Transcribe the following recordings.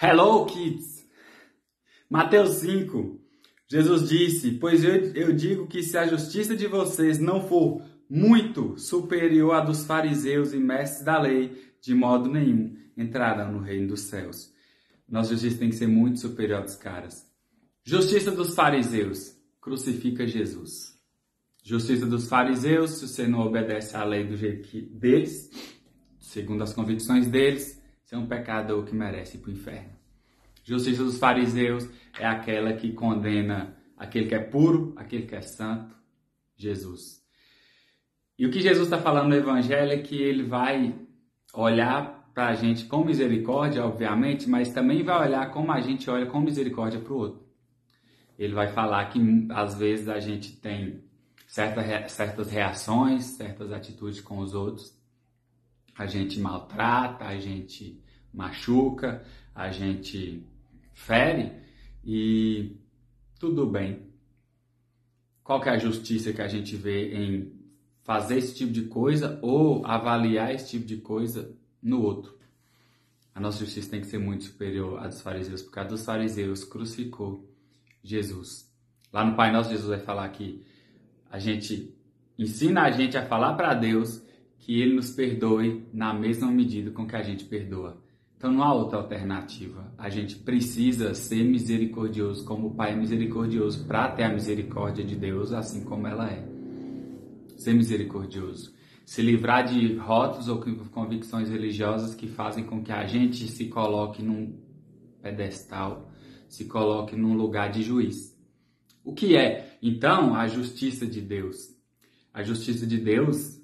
Hello, kids! Mateus 5. Jesus disse: Pois eu, eu digo que se a justiça de vocês não for muito superior à dos fariseus e mestres da lei, de modo nenhum entrarão no reino dos céus. Nossa justiça tem que ser muito superior dos caras. Justiça dos fariseus: crucifica Jesus. Justiça dos fariseus: se você não obedece à lei do jeito que, deles, segundo as convicções deles, você é um pecador que merece ir para o inferno. Justiça dos fariseus é aquela que condena aquele que é puro, aquele que é santo, Jesus. E o que Jesus está falando no Evangelho é que ele vai olhar para a gente com misericórdia, obviamente, mas também vai olhar como a gente olha com misericórdia para o outro. Ele vai falar que às vezes a gente tem certa, certas reações, certas atitudes com os outros, a gente maltrata, a gente machuca, a gente fere e tudo bem. Qual que é a justiça que a gente vê em fazer esse tipo de coisa ou avaliar esse tipo de coisa no outro? A nossa justiça tem que ser muito superior à dos fariseus, porque a dos fariseus crucificou Jesus. Lá no Pai Nosso, Jesus vai falar que a gente ensina a gente a falar para Deus que Ele nos perdoe na mesma medida com que a gente perdoa. Então não há outra alternativa. A gente precisa ser misericordioso como o Pai é misericordioso para ter a misericórdia de Deus assim como ela é. Ser misericordioso. Se livrar de rótulos ou convicções religiosas que fazem com que a gente se coloque num pedestal, se coloque num lugar de juiz. O que é, então, a justiça de Deus? A justiça de Deus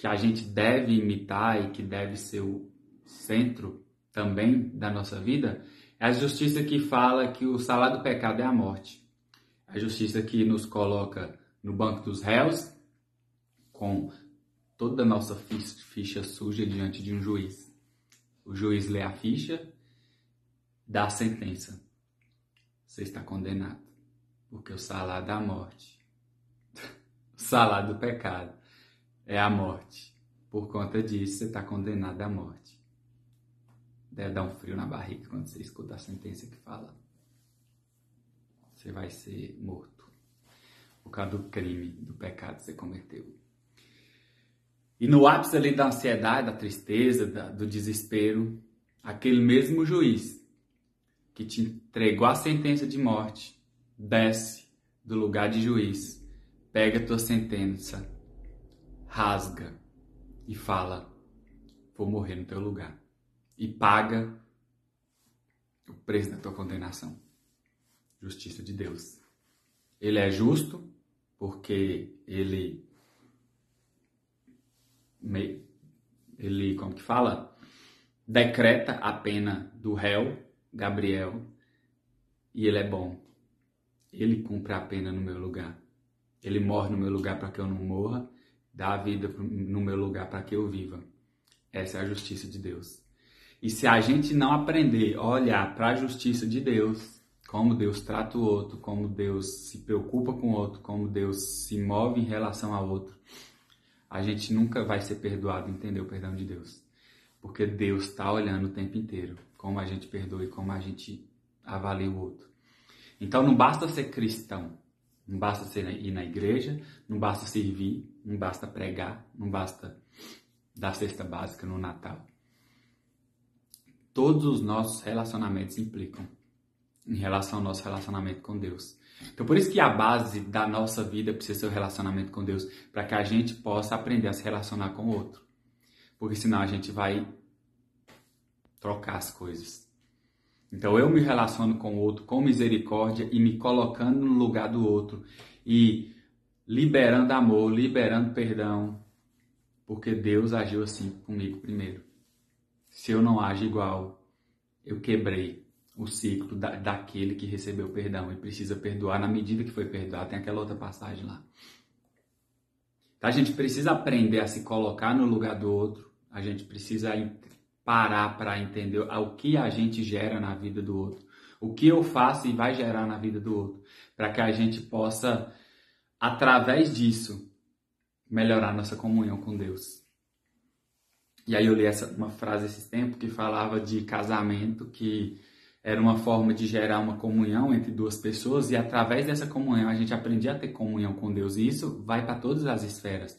que a gente deve imitar e que deve ser o centro também da nossa vida, é a justiça que fala que o salário do pecado é a morte. A justiça que nos coloca no banco dos réus, com toda a nossa ficha suja diante de um juiz. O juiz lê a ficha, dá a sentença. Você está condenado, porque o salário da morte, o salário do pecado, é a morte. Por conta disso, você está condenado à morte. Deve dar um frio na barriga quando você escuta a sentença que fala. Você vai ser morto por causa do crime, do pecado que você cometeu. E no ápice ali da ansiedade, da tristeza, da, do desespero, aquele mesmo juiz que te entregou a sentença de morte desce do lugar de juiz, pega a tua sentença rasga e fala: Vou morrer no teu lugar. E paga o preço da tua condenação. Justiça de Deus. Ele é justo porque ele. Ele, como que fala? Decreta a pena do réu, Gabriel, e ele é bom. Ele cumpre a pena no meu lugar. Ele morre no meu lugar para que eu não morra dá a vida no meu lugar para que eu viva. Essa é a justiça de Deus. E se a gente não aprender a olhar para a justiça de Deus, como Deus trata o outro, como Deus se preocupa com o outro, como Deus se move em relação ao outro, a gente nunca vai ser perdoado, entender o perdão de Deus. Porque Deus está olhando o tempo inteiro como a gente perdoa e como a gente avalia o outro. Então não basta ser cristão, não basta ser, ir na igreja, não basta servir, não basta pregar, não basta dar cesta básica no Natal. Todos os nossos relacionamentos implicam em relação ao nosso relacionamento com Deus. Então, por isso que a base da nossa vida precisa ser o relacionamento com Deus, para que a gente possa aprender a se relacionar com o outro. Porque senão a gente vai trocar as coisas. Então eu me relaciono com o outro com misericórdia e me colocando no lugar do outro e liberando amor, liberando perdão, porque Deus agiu assim comigo primeiro. Se eu não ajo igual, eu quebrei o ciclo da, daquele que recebeu perdão e precisa perdoar na medida que foi perdoado. Tem aquela outra passagem lá. Então, a gente precisa aprender a se colocar no lugar do outro. A gente precisa parar para entender o que a gente gera na vida do outro, o que eu faço e vai gerar na vida do outro, para que a gente possa, através disso, melhorar nossa comunhão com Deus. E aí eu li essa, uma frase esse tempo que falava de casamento, que era uma forma de gerar uma comunhão entre duas pessoas e através dessa comunhão a gente aprendia a ter comunhão com Deus. E isso vai para todas as esferas.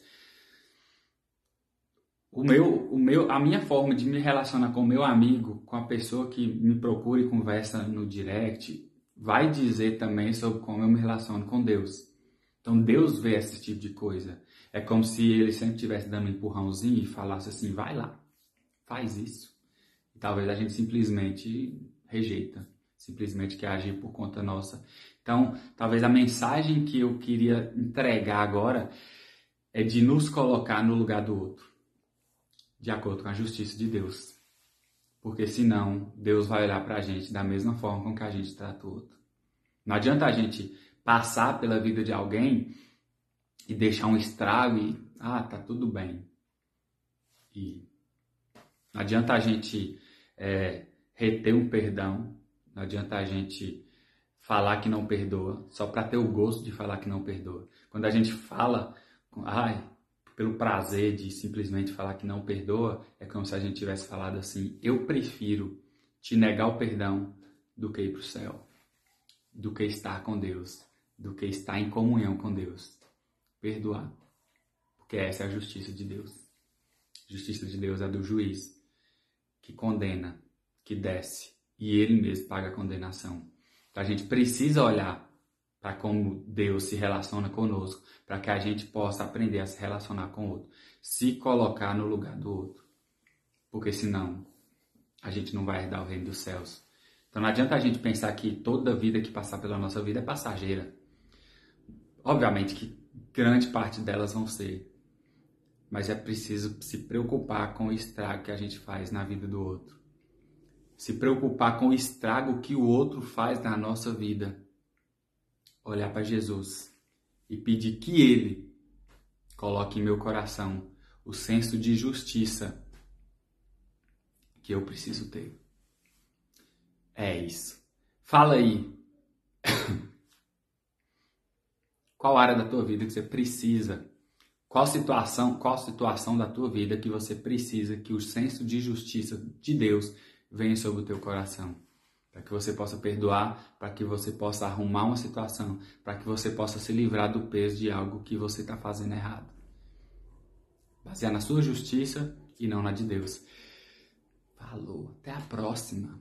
O meu, o meu, a minha forma de me relacionar com o meu amigo, com a pessoa que me procura e conversa no direct, vai dizer também sobre como eu me relaciono com Deus. Então Deus vê esse tipo de coisa. É como se ele sempre estivesse dando um empurrãozinho e falasse assim: vai lá, faz isso. E talvez a gente simplesmente rejeita, simplesmente quer agir por conta nossa. Então, talvez a mensagem que eu queria entregar agora é de nos colocar no lugar do outro, de acordo com a justiça de Deus. Porque senão, Deus vai olhar para a gente da mesma forma com que a gente trata o outro. Não adianta a gente passar pela vida de alguém e deixar um estrago e, ah, tá tudo bem. E não adianta a gente é, reter um perdão, não adianta a gente falar que não perdoa, só para ter o gosto de falar que não perdoa. Quando a gente fala, ai, pelo prazer de simplesmente falar que não perdoa, é como se a gente tivesse falado assim: eu prefiro te negar o perdão do que ir para o céu, do que estar com Deus, do que estar em comunhão com Deus. Perdoar. Porque essa é a justiça de Deus. A justiça de Deus é do juiz que condena, que desce e ele mesmo paga a condenação. Então a gente precisa olhar para como Deus se relaciona conosco, para que a gente possa aprender a se relacionar com o outro, se colocar no lugar do outro. Porque senão a gente não vai herdar o reino dos céus. Então não adianta a gente pensar que toda vida que passar pela nossa vida é passageira. Obviamente que grande parte delas vão ser, mas é preciso se preocupar com o estrago que a gente faz na vida do outro. Se preocupar com o estrago que o outro faz na nossa vida. Olhar para Jesus e pedir que Ele coloque em meu coração o senso de justiça que eu preciso ter. É isso. Fala aí. Qual área da tua vida que você precisa? Qual situação, qual situação da tua vida que você precisa que o senso de justiça de Deus venha sobre o teu coração? Para que você possa perdoar, para que você possa arrumar uma situação, para que você possa se livrar do peso de algo que você está fazendo errado. Basear na sua justiça e não na de Deus. Falou, até a próxima.